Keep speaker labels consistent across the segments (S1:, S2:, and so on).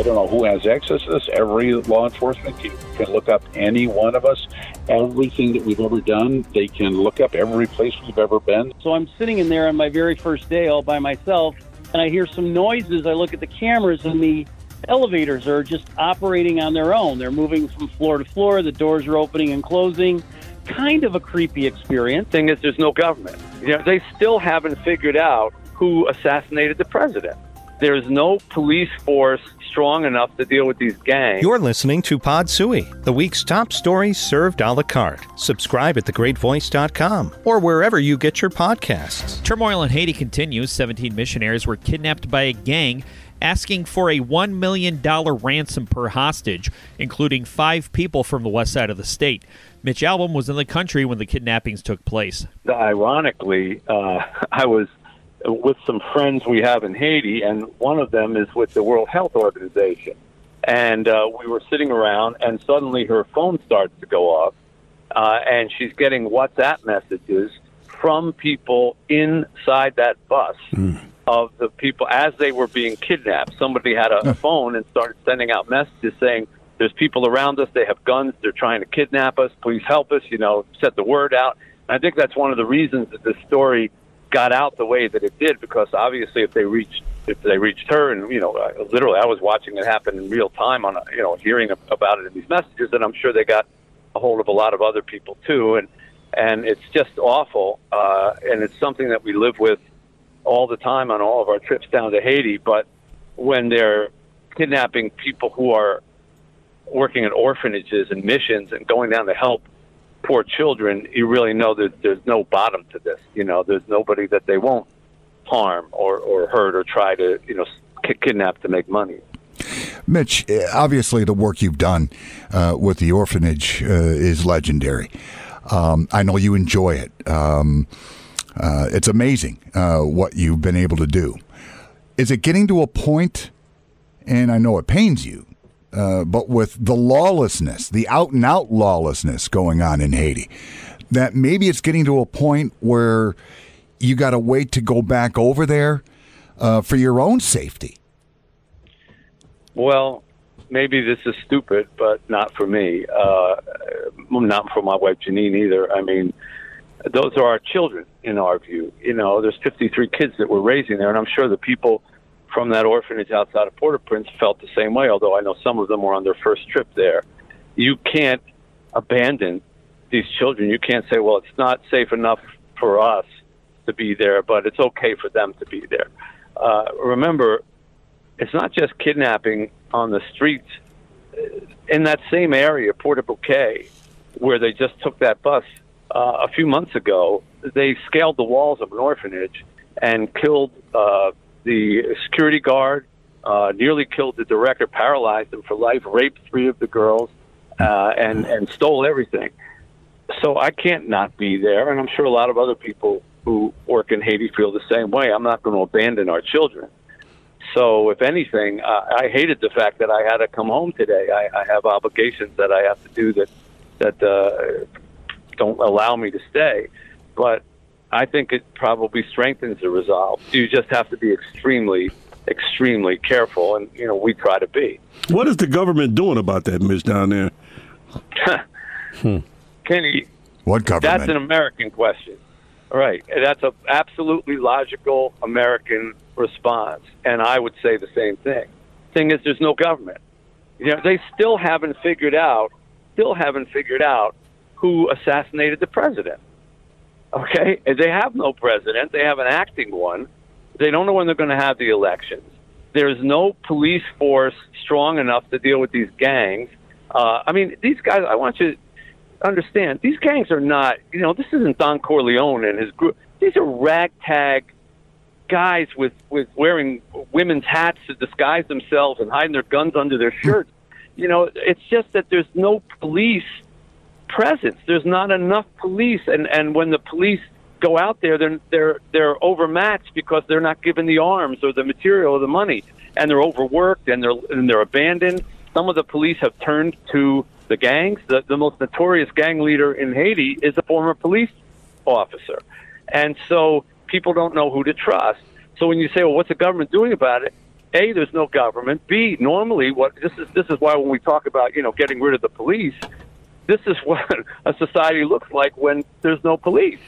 S1: I don't know who has access to this. Every law enforcement can, can look up any one of us, everything that we've ever done. They can look up every place we've ever been.
S2: So I'm sitting in there on my very first day all by myself, and I hear some noises. I look at the cameras, and the elevators are just operating on their own. They're moving from floor to floor. The doors are opening and closing. Kind of a creepy experience.
S3: Thing is, there's no government. You know, they still haven't figured out who assassinated the president. There's no police force strong enough to deal with these gangs.
S4: You're listening to Pod Sui, the week's top stories served a la carte. Subscribe at thegreatvoice.com or wherever you get your podcasts.
S5: Turmoil in Haiti continues. 17 missionaries were kidnapped by a gang asking for a $1 million ransom per hostage, including five people from the west side of the state. Mitch Albom was in the country when the kidnappings took place.
S3: Ironically, uh, I was with some friends we have in Haiti, and one of them is with the World Health Organization. And uh, we were sitting around, and suddenly her phone starts to go off, uh, and she's getting WhatsApp messages from people inside that bus mm. of the people as they were being kidnapped. Somebody had a phone and started sending out messages saying, "There's people around us. They have guns. They're trying to kidnap us. Please help us. You know, set the word out." And I think that's one of the reasons that this story got out the way that it did because obviously if they reached if they reached her and you know I, literally I was watching it happen in real time on you know hearing about it in these messages and I'm sure they got a hold of a lot of other people too and and it's just awful uh, and it's something that we live with all the time on all of our trips down to Haiti but when they're kidnapping people who are working at orphanages and missions and going down to help poor children, you really know that there's no bottom to this. You know, there's nobody that they won't harm or, or hurt or try to, you know, kidnap to make money.
S6: Mitch, eh, obviously the work you've done uh, with the orphanage uh, is legendary. Um, I know you enjoy it. Um, uh, it's amazing uh, what you've been able to do. Is it getting to a point, and I know it pains you, uh, but with the lawlessness, the out and out lawlessness going on in Haiti, that maybe it's getting to a point where you got to wait to go back over there uh, for your own safety.
S3: Well, maybe this is stupid, but not for me. Uh, not for my wife Janine either. I mean, those are our children in our view. You know, there's 53 kids that we're raising there, and I'm sure the people from that orphanage outside of Port-au-Prince felt the same way, although I know some of them were on their first trip there. You can't abandon these children. You can't say, well, it's not safe enough for us to be there, but it's okay for them to be there. Uh, remember, it's not just kidnapping on the streets. In that same area, Port-au-Bouquet, where they just took that bus uh, a few months ago, they scaled the walls of an orphanage and killed uh, the security guard, uh, nearly killed the director, paralyzed him for life, raped three of the girls, uh, and and stole everything. So I can't not be there, and I'm sure a lot of other people who work in Haiti feel the same way. I'm not going to abandon our children. So, if anything, uh, I hated the fact that I had to come home today. I, I have obligations that I have to do that that uh, don't allow me to stay. But I think it probably strengthens the resolve. You just have to be extremely, extremely careful, and you know we try to be.
S7: What is the government doing about that, Miss down there?
S3: hmm. Kenny,
S6: what government?
S3: That's an American question. All right, That's an absolutely logical American response, and I would say the same thing. Thing is, there's no government. You know, they still haven't figured out, still haven't figured out who assassinated the president. Okay, they have no president. They have an acting one. They don't know when they're going to have the elections. There's no police force strong enough to deal with these gangs. Uh, I mean, these guys. I want you to understand. These gangs are not. You know, this isn't Don Corleone and his group. These are ragtag guys with with wearing women's hats to disguise themselves and hiding their guns under their shirts. You know, it's just that there's no police presence. There's not enough police, and and when the police go out there, they're they're they're overmatched because they're not given the arms or the material or the money, and they're overworked and they're and they're abandoned. Some of the police have turned to the gangs. The the most notorious gang leader in Haiti is a former police officer, and so people don't know who to trust. So when you say, well, what's the government doing about it? a there's no government. B normally what this is this is why when we talk about you know getting rid of the police, this is what a society looks like when there's no police.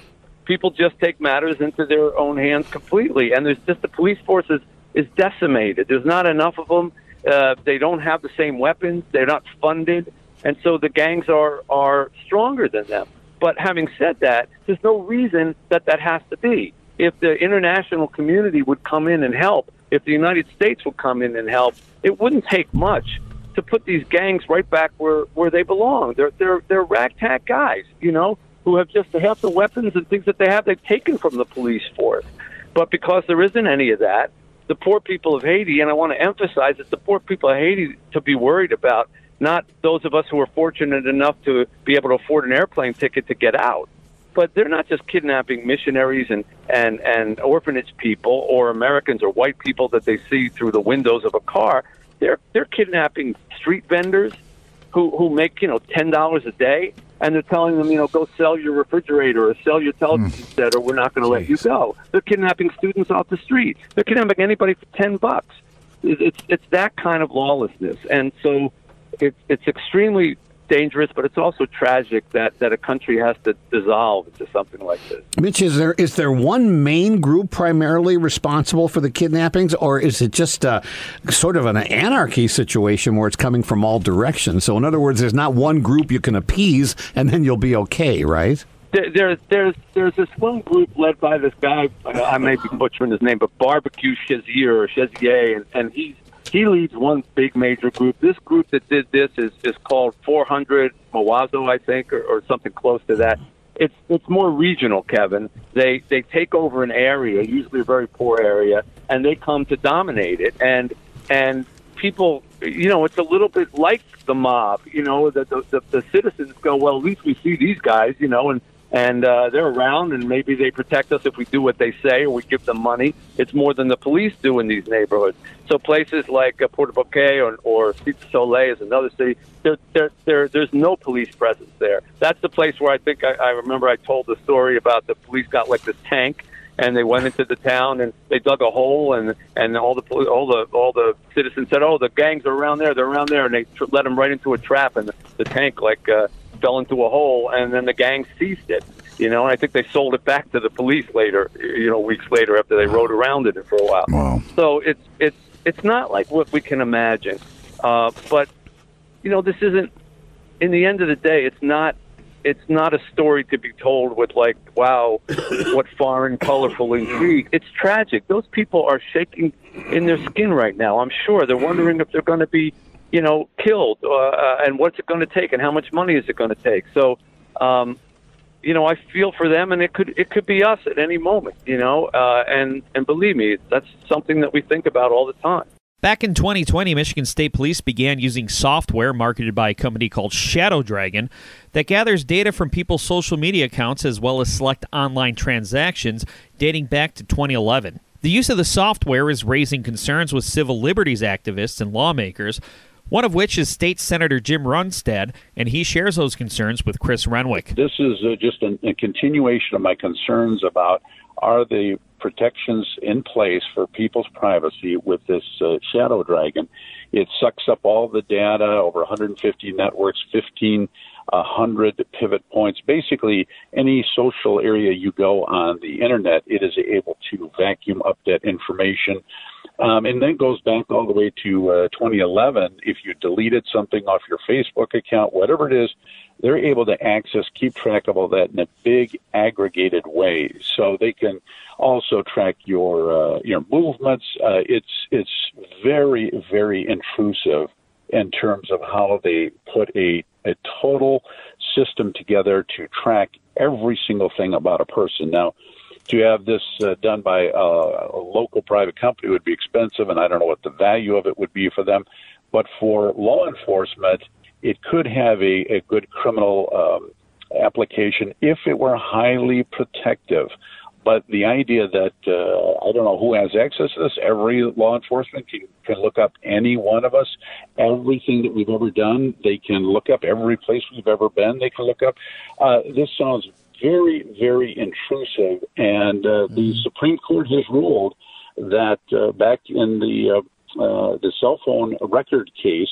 S3: People just take matters into their own hands completely, and there's just the police force is, is decimated. There's not enough of them. Uh, they don't have the same weapons. They're not funded, and so the gangs are are stronger than them. But having said that, there's no reason that that has to be. If the international community would come in and help, if the United States would come in and help, it wouldn't take much to put these gangs right back where where they belong. They're they're they're ragtag guys, you know, who have just half the weapons and things that they have they've taken from the police force. But because there isn't any of that, the poor people of Haiti, and I want to emphasize it's the poor people of Haiti to be worried about, not those of us who are fortunate enough to be able to afford an airplane ticket to get out. But they're not just kidnapping missionaries and, and, and orphanage people or Americans or white people that they see through the windows of a car. They're they're kidnapping street vendors who who make you know ten dollars a day, and they're telling them you know go sell your refrigerator or sell your television
S6: Hmm.
S3: set, or we're not going to let you go. They're kidnapping students off the street. They're kidnapping anybody for ten bucks. It's, it's that kind of lawlessness, and so it's it's extremely dangerous, but it's also tragic that that a country has to dissolve into something like this.
S8: Mitch, is there is there one main group primarily responsible for the kidnappings, or is it just a, sort of an anarchy situation where it's coming from all directions? So, in other words, there's not one group you can appease, and then you'll be okay, right?
S3: there, there's there's there's this one group led by this guy. uh, I may be butchering his name, but Barbecue Shazier or Shazier, and, and he's he leads one big major group. This group that did this is is called 400 Mawozo, I think, or, or something close to that. It's it's more regional, Kevin. They they take over an area, usually a very poor area, and they come to dominate it. And and people, you know, it's a little bit like the mob. You know, the the, the, the citizens go, well, at least we see these guys, you know, and and uh, they're around, and maybe they protect us if we do what they say or we give them money. It's more than the police do in these neighborhoods. So places like uh, Porto Bouquet or, or Soleil is another city. There, there, there, there's no police presence there. That's the place where I think I, I remember I told the story about the police got like this tank and they went into the town and they dug a hole and and all the all the all the citizens said, "Oh, the gangs are around there. They're around there," and they tr- let them right into a trap, and the, the tank like uh, fell into a hole, and then the gang seized it. You know, and I think they sold it back to the police later. You know, weeks later after they rode around in it for a while.
S6: Wow.
S3: So it's it's it's not like what we can imagine, uh, but you know, this isn't. In the end of the day, it's not. It's not a story to be told with like, wow, what foreign, colorful intrigue. It's tragic. Those people are shaking in their skin right now. I'm sure they're wondering if they're going to be, you know, killed, uh, uh, and what's it going to take, and how much money is it going to take. So, um, you know, I feel for them, and it could it could be us at any moment. You know, uh, and and believe me, that's something that we think about all the time.
S5: Back in 2020, Michigan State Police began using software marketed by a company called Shadow Dragon that gathers data from people's social media accounts as well as select online transactions dating back to 2011. The use of the software is raising concerns with civil liberties activists and lawmakers, one of which is State Senator Jim Runestad, and he shares those concerns with Chris Renwick.
S1: This is uh, just a, a continuation of my concerns about are the protections in place for people's privacy with this uh, shadow dragon. It sucks up all the data, over 150 networks, 1,500 pivot points. Basically, any social area you go on the internet, it is able to vacuum up that information. Um, and then goes back all the way to uh, 2011. If you deleted something off your Facebook account, whatever it is, they're able to access, keep track of all that in a big aggregated way. So they can also track your uh, your movements. Uh, it's it's very very intrusive in terms of how they put a a total system together to track every single thing about a person. Now, to have this uh, done by uh, a local private company would be expensive, and I don't know what the value of it would be for them. But for law enforcement, it could have a, a good criminal um, application if it were highly protective. But the idea that uh, I don't know who has access to this, every law enforcement can, can look up any one of us, everything that we've ever done, they can look up every place we've ever been, they can look up. Uh, this sounds very, very intrusive, and uh, the Supreme Court has ruled that uh, back in the uh, uh, the cell phone record case,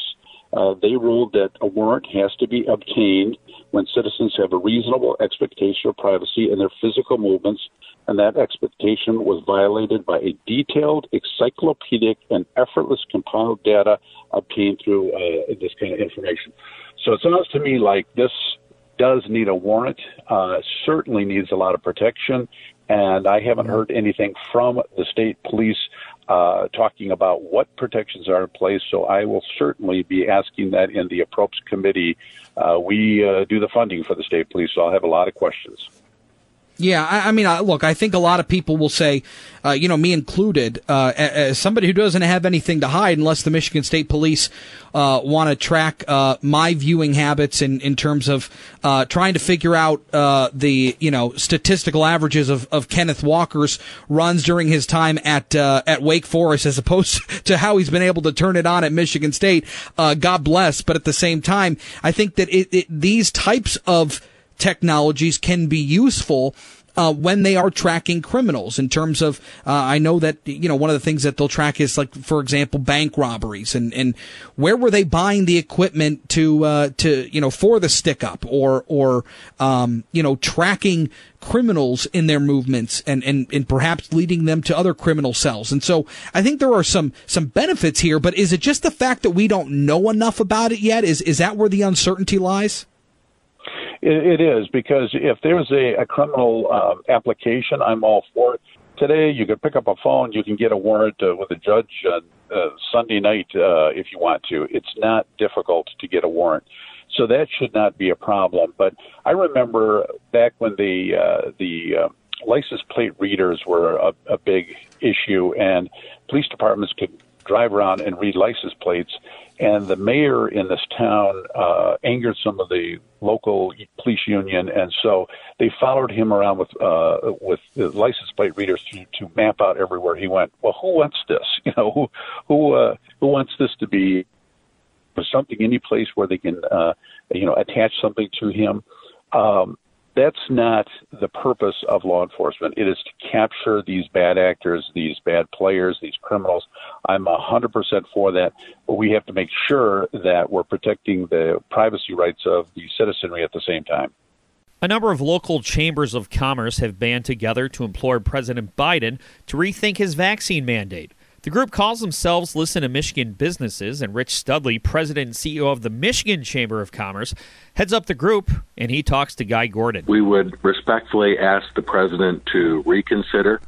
S1: uh, they ruled that a warrant has to be obtained when citizens have a reasonable expectation of privacy in their physical movements, and that expectation was violated by a detailed, encyclopedic, and effortless compiled data obtained through uh, this kind of information. So it sounds to me like this does need a warrant, uh, certainly needs a lot of protection, and I haven't heard anything from the state police uh, talking about what protections are in place. So I will certainly be asking that in the appropriate committee. Uh, we uh, do the funding for the state police, so I'll have a lot of questions.
S9: Yeah, I, I mean, uh, look, I think a lot of people will say, uh, you know, me included, uh, as somebody who doesn't have anything to hide unless the Michigan State Police uh, want to track uh, my viewing habits in, in terms of uh, trying to figure out the, you know, statistical averages of, of Kenneth Walker's runs during his time at at Wake Forest as opposed to how he's been able to turn it on at Michigan State. God bless. But at the same time, I think that it, it, these types of technologies can be useful uh, when they are tracking criminals in terms of uh, I know that you know one of the things that they'll track is like for example bank robberies and and where were they buying the equipment to uh, to you know for the stick up or or um, you know tracking criminals in their movements and, and and perhaps leading them to other criminal cells? And so I think there are some some benefits here but is it just the fact that we don't know enough about it yet? Is is that where the uncertainty lies
S1: it, it is because if there's a, a criminal uh, application, I'm all for it. Today, you can pick up a phone, you can get a warrant uh, with a judge uh, uh, Sunday night uh, if you want to. It's not difficult to get a warrant, so that should not be a problem. But I remember back when the uh, the uh, license plate readers were a, a big issue, and police departments could drive around and read license plates. And the mayor in this town uh, angered some of the local police union, and so they followed him around with uh, with license plate readers to, to map out everywhere he went. Well, who wants this? You know, who who uh, who wants this to be something any place where they can uh, you know attach something to him? Um, that's not the purpose of law enforcement. It is to capture these bad actors, these bad players, these criminals. I'm 100% for that, but we have to make sure that we're protecting the privacy rights of the citizenry at the same time.
S5: A number of local chambers of commerce have band together to implore President Biden to rethink his vaccine mandate. The group calls themselves Listen to Michigan Businesses, and Rich Studley, president and CEO of the Michigan Chamber of Commerce, heads up the group, and he talks to Guy Gordon.
S10: We would respectfully ask the president to reconsider,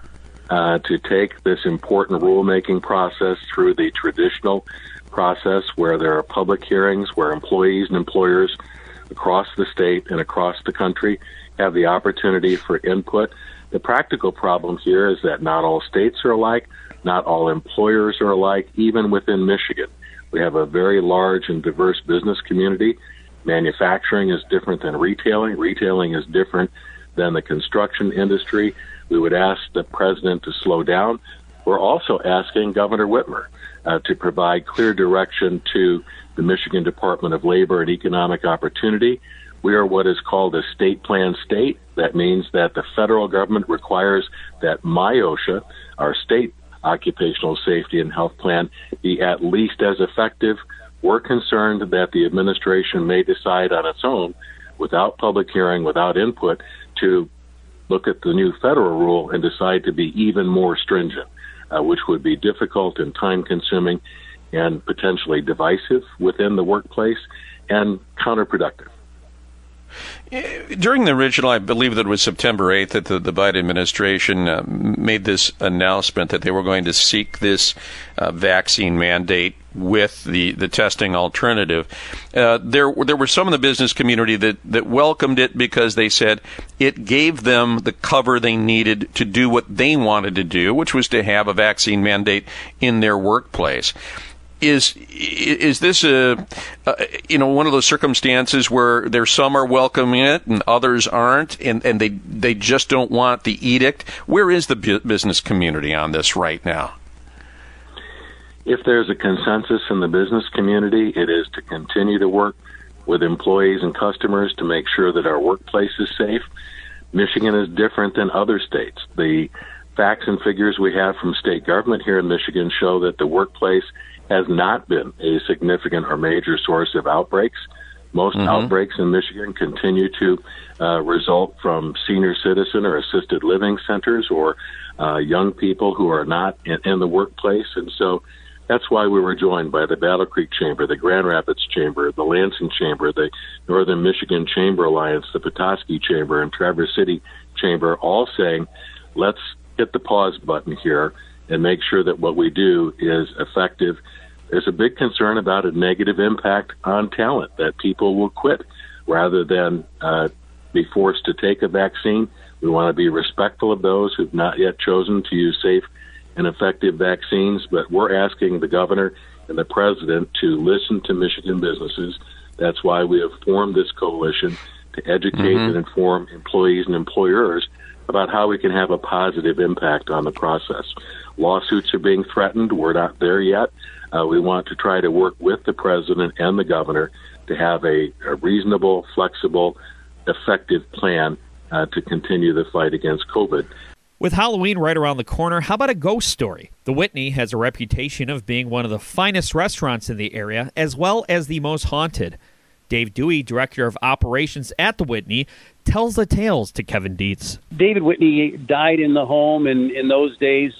S10: uh, to take this important rulemaking process through the traditional process where there are public hearings, where employees and employers across the state and across the country have the opportunity for input. The practical problem here is that not all states are alike. Not all employers are alike, even within Michigan. We have a very large and diverse business community. Manufacturing is different than retailing. Retailing is different than the construction industry. We would ask the president to slow down. We're also asking Governor Whitmer uh, to provide clear direction to the Michigan Department of Labor and Economic Opportunity. We are what is called a state plan state. That means that the federal government requires that MIOSHA, our state occupational safety and health plan be at least as effective. We're concerned that the administration may decide on its own, without public hearing, without input, to look at the new federal rule and decide to be even more stringent, uh, which would be difficult and time consuming and potentially divisive within the workplace and counterproductive.
S11: During the original, I believe that it was September 8th that the, the Biden administration uh, made this announcement that they were going to seek this uh, vaccine mandate with the, the testing alternative. Uh, there, there were some in the business community that, that welcomed it because they said it gave them the cover they needed to do what they wanted to do, which was to have a vaccine mandate in their workplace is is this a, a, you know one of those circumstances where there's some are welcoming it and others aren't and, and they they just don't want the edict? Where is the business community on this right now?
S10: If there's a consensus in the business community it is to continue to work with employees and customers to make sure that our workplace is safe. Michigan is different than other states. The facts and figures we have from state government here in Michigan show that the workplace has not been a significant or major source of outbreaks. Most
S11: Mhm.
S10: outbreaks in Michigan continue to uh, result from senior citizen or assisted living centers or uh, young people who are not in, in the workplace. And so that's why we were joined by the Battle Creek Chamber, the Grand Rapids Chamber, the Lansing Chamber, the Northern Michigan Chamber Alliance, the Petoskey Chamber, and Traverse City Chamber, all saying, let's hit the pause button here and make sure that what we do is effective. There's a big concern about a negative impact on talent, that people will quit rather than uh, be forced to take a vaccine. We want to be respectful of those who've not yet chosen to use safe and effective vaccines, but we're asking the governor and the president to listen to Michigan businesses. That's why we have formed this coalition to educate
S11: Mhm.
S10: and inform employees and employers about how we can have a positive impact on the process. Lawsuits are being threatened. We're not there yet. Uh, we want to try to work with the president and the governor to have a, a reasonable, flexible, effective plan uh, to continue the fight against COVID.
S5: With Halloween right around the corner, how about a ghost story? The Whitney has a reputation of being one of the finest restaurants in the area, as well as the most haunted. Dave Dewey, director of operations at the Whitney, tells the tales to Kevin Dietz.
S2: David Whitney died in the home, and in those days,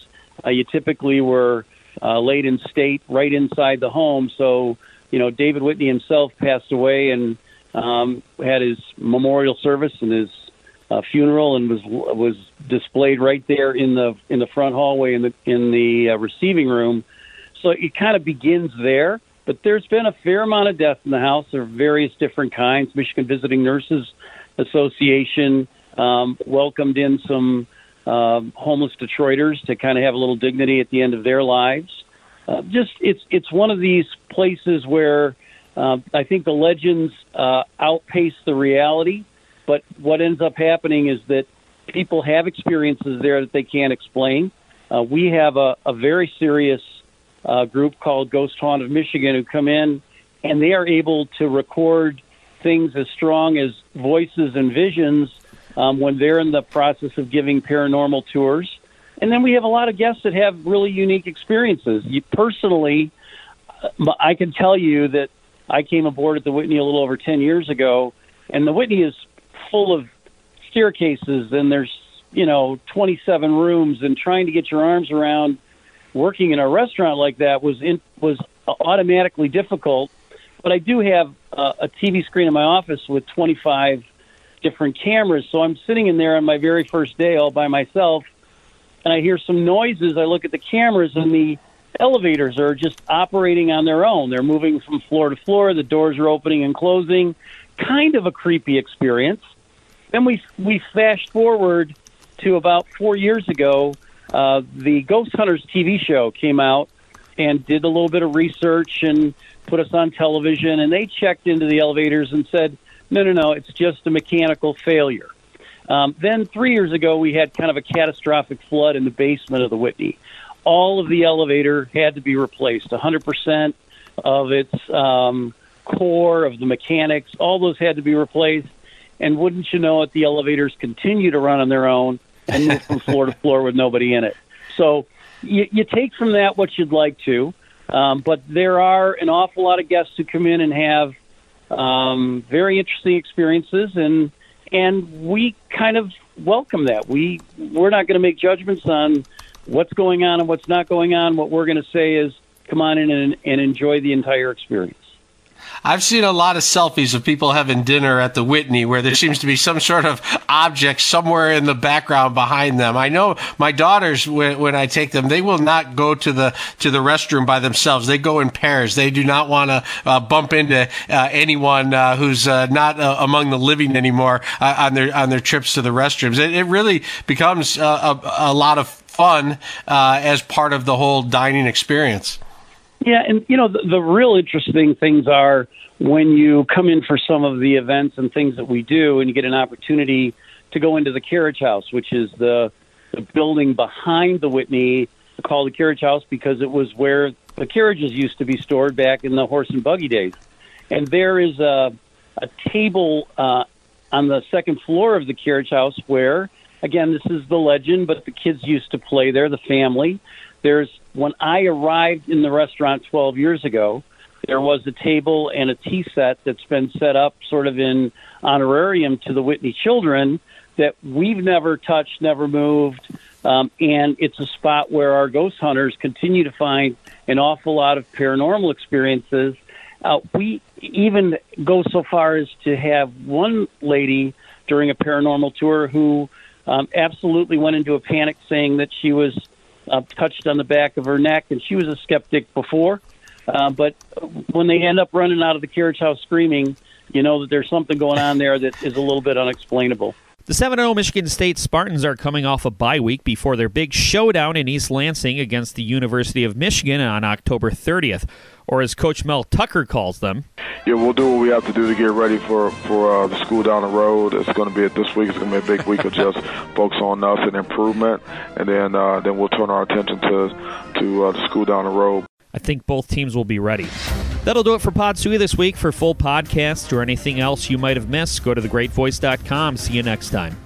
S2: uh, you typically were uh, laid in state right inside the home. So, you know, David Whitney himself passed away and um, had his memorial service and his uh, funeral, and was was displayed right there in the in the front hallway in the in the uh, receiving room. So it kind of begins there. But there's been a fair amount of death in the house. Are various different kinds. Michigan Visiting Nurses Association um, welcomed in some um, homeless Detroiters to kind of have a little dignity at the end of their lives. Uh, just it's it's one of these places where uh, I think the legends uh, outpace the reality. But what ends up happening is that people have experiences there that they can't explain. Uh, we have a, a very serious uh, group called Ghost Haunt of Michigan who come in and they are able to record things as strong as voices and visions um, when they're in the process of giving paranormal tours. And then we have a lot of guests that have really unique experiences. You, personally, uh, I can tell you that I came aboard at the Whitney a little over 10 years ago, and the Whitney is full of staircases, and there's, you know, 27 rooms, and trying to get your arms around working in a restaurant like that was in, was automatically difficult. But I do have uh, a TV screen in my office with 25 different cameras, so I'm sitting in there on my very first day all by myself, and I hear some noises. I look at the cameras, and the elevators are just operating on their own. They're moving from floor to floor. The doors are opening and closing. Kind of a creepy experience. Then we we flashed forward to about four years ago. Uh, the Ghost Hunters TV show came out and did a little bit of research and put us on television. And they checked into the elevators and said, "No, no, no, it's just a mechanical failure." Um, then three years ago, we had kind of a catastrophic flood in the basement of the Whitney. All of the elevator had to be replaced. 100% of its um, core, of the mechanics, all those had to be replaced. And wouldn't you know it, the elevators continue to run on their own and move from floor to floor with nobody in it. So you, you take from that what you'd like to. Um, but there are an awful lot of guests who come in and have um, very interesting experiences, and and we kind of welcome that. We we're not going to make judgments on what's going on and what's not going on. What we're going to say is, come on in and, and enjoy the entire experience.
S12: I've seen a lot of selfies of people having dinner at the Whitney where there seems to be some sort of object somewhere in the background behind them. I know my daughters, when, when I take them, they will not go to the to the restroom by themselves. They go in pairs. They do not want to uh, bump into uh, anyone uh, who's uh, not uh, among the living anymore uh, on their on their trips to the restrooms. It, it really becomes a, a lot of fun as part of the whole dining experience.
S2: Yeah, and you know the, the real interesting things are when you come in for some of the events and things that we do, and you get an opportunity to go into the carriage house, which is the the building behind the Whitney, called the carriage house because it was where the carriages used to be stored back in the horse and buggy days. And there is a a table uh, on the second floor of the carriage house where again, this is the legend, but the kids used to play there, the family. There's when I arrived in the restaurant 12 years ago, there was a table and a tea set that's been set up sort of in honorarium to the Whitney children that we've never touched, never moved. Um, and it's a spot where our ghost hunters continue to find an awful lot of paranormal experiences. Uh, we even go so far as to have one lady during a paranormal tour who um, absolutely went into a panic saying that she was uh, touched on the back of her neck and she was a skeptic before. Uh, but when they end up running out of the carriage house screaming, you know that there's something going on there that is a little bit unexplainable.
S5: The 7 0 Michigan State Spartans are coming off a bye week before their big showdown in East Lansing against the University of Michigan on October 30th, or as Coach Mel Tucker calls them.
S13: Yeah, we'll do what we have to do to get ready for for uh, the school down the road. It's going to be this week. It's going to be a big week of just focus on us and improvement, and then uh, then we'll turn our attention to to uh, the school down the road.
S5: I think both teams will be ready. That'll do it for Pod Sui this week. For full podcasts or anything else you might have missed, go to thegreatvoice.com. See you next time.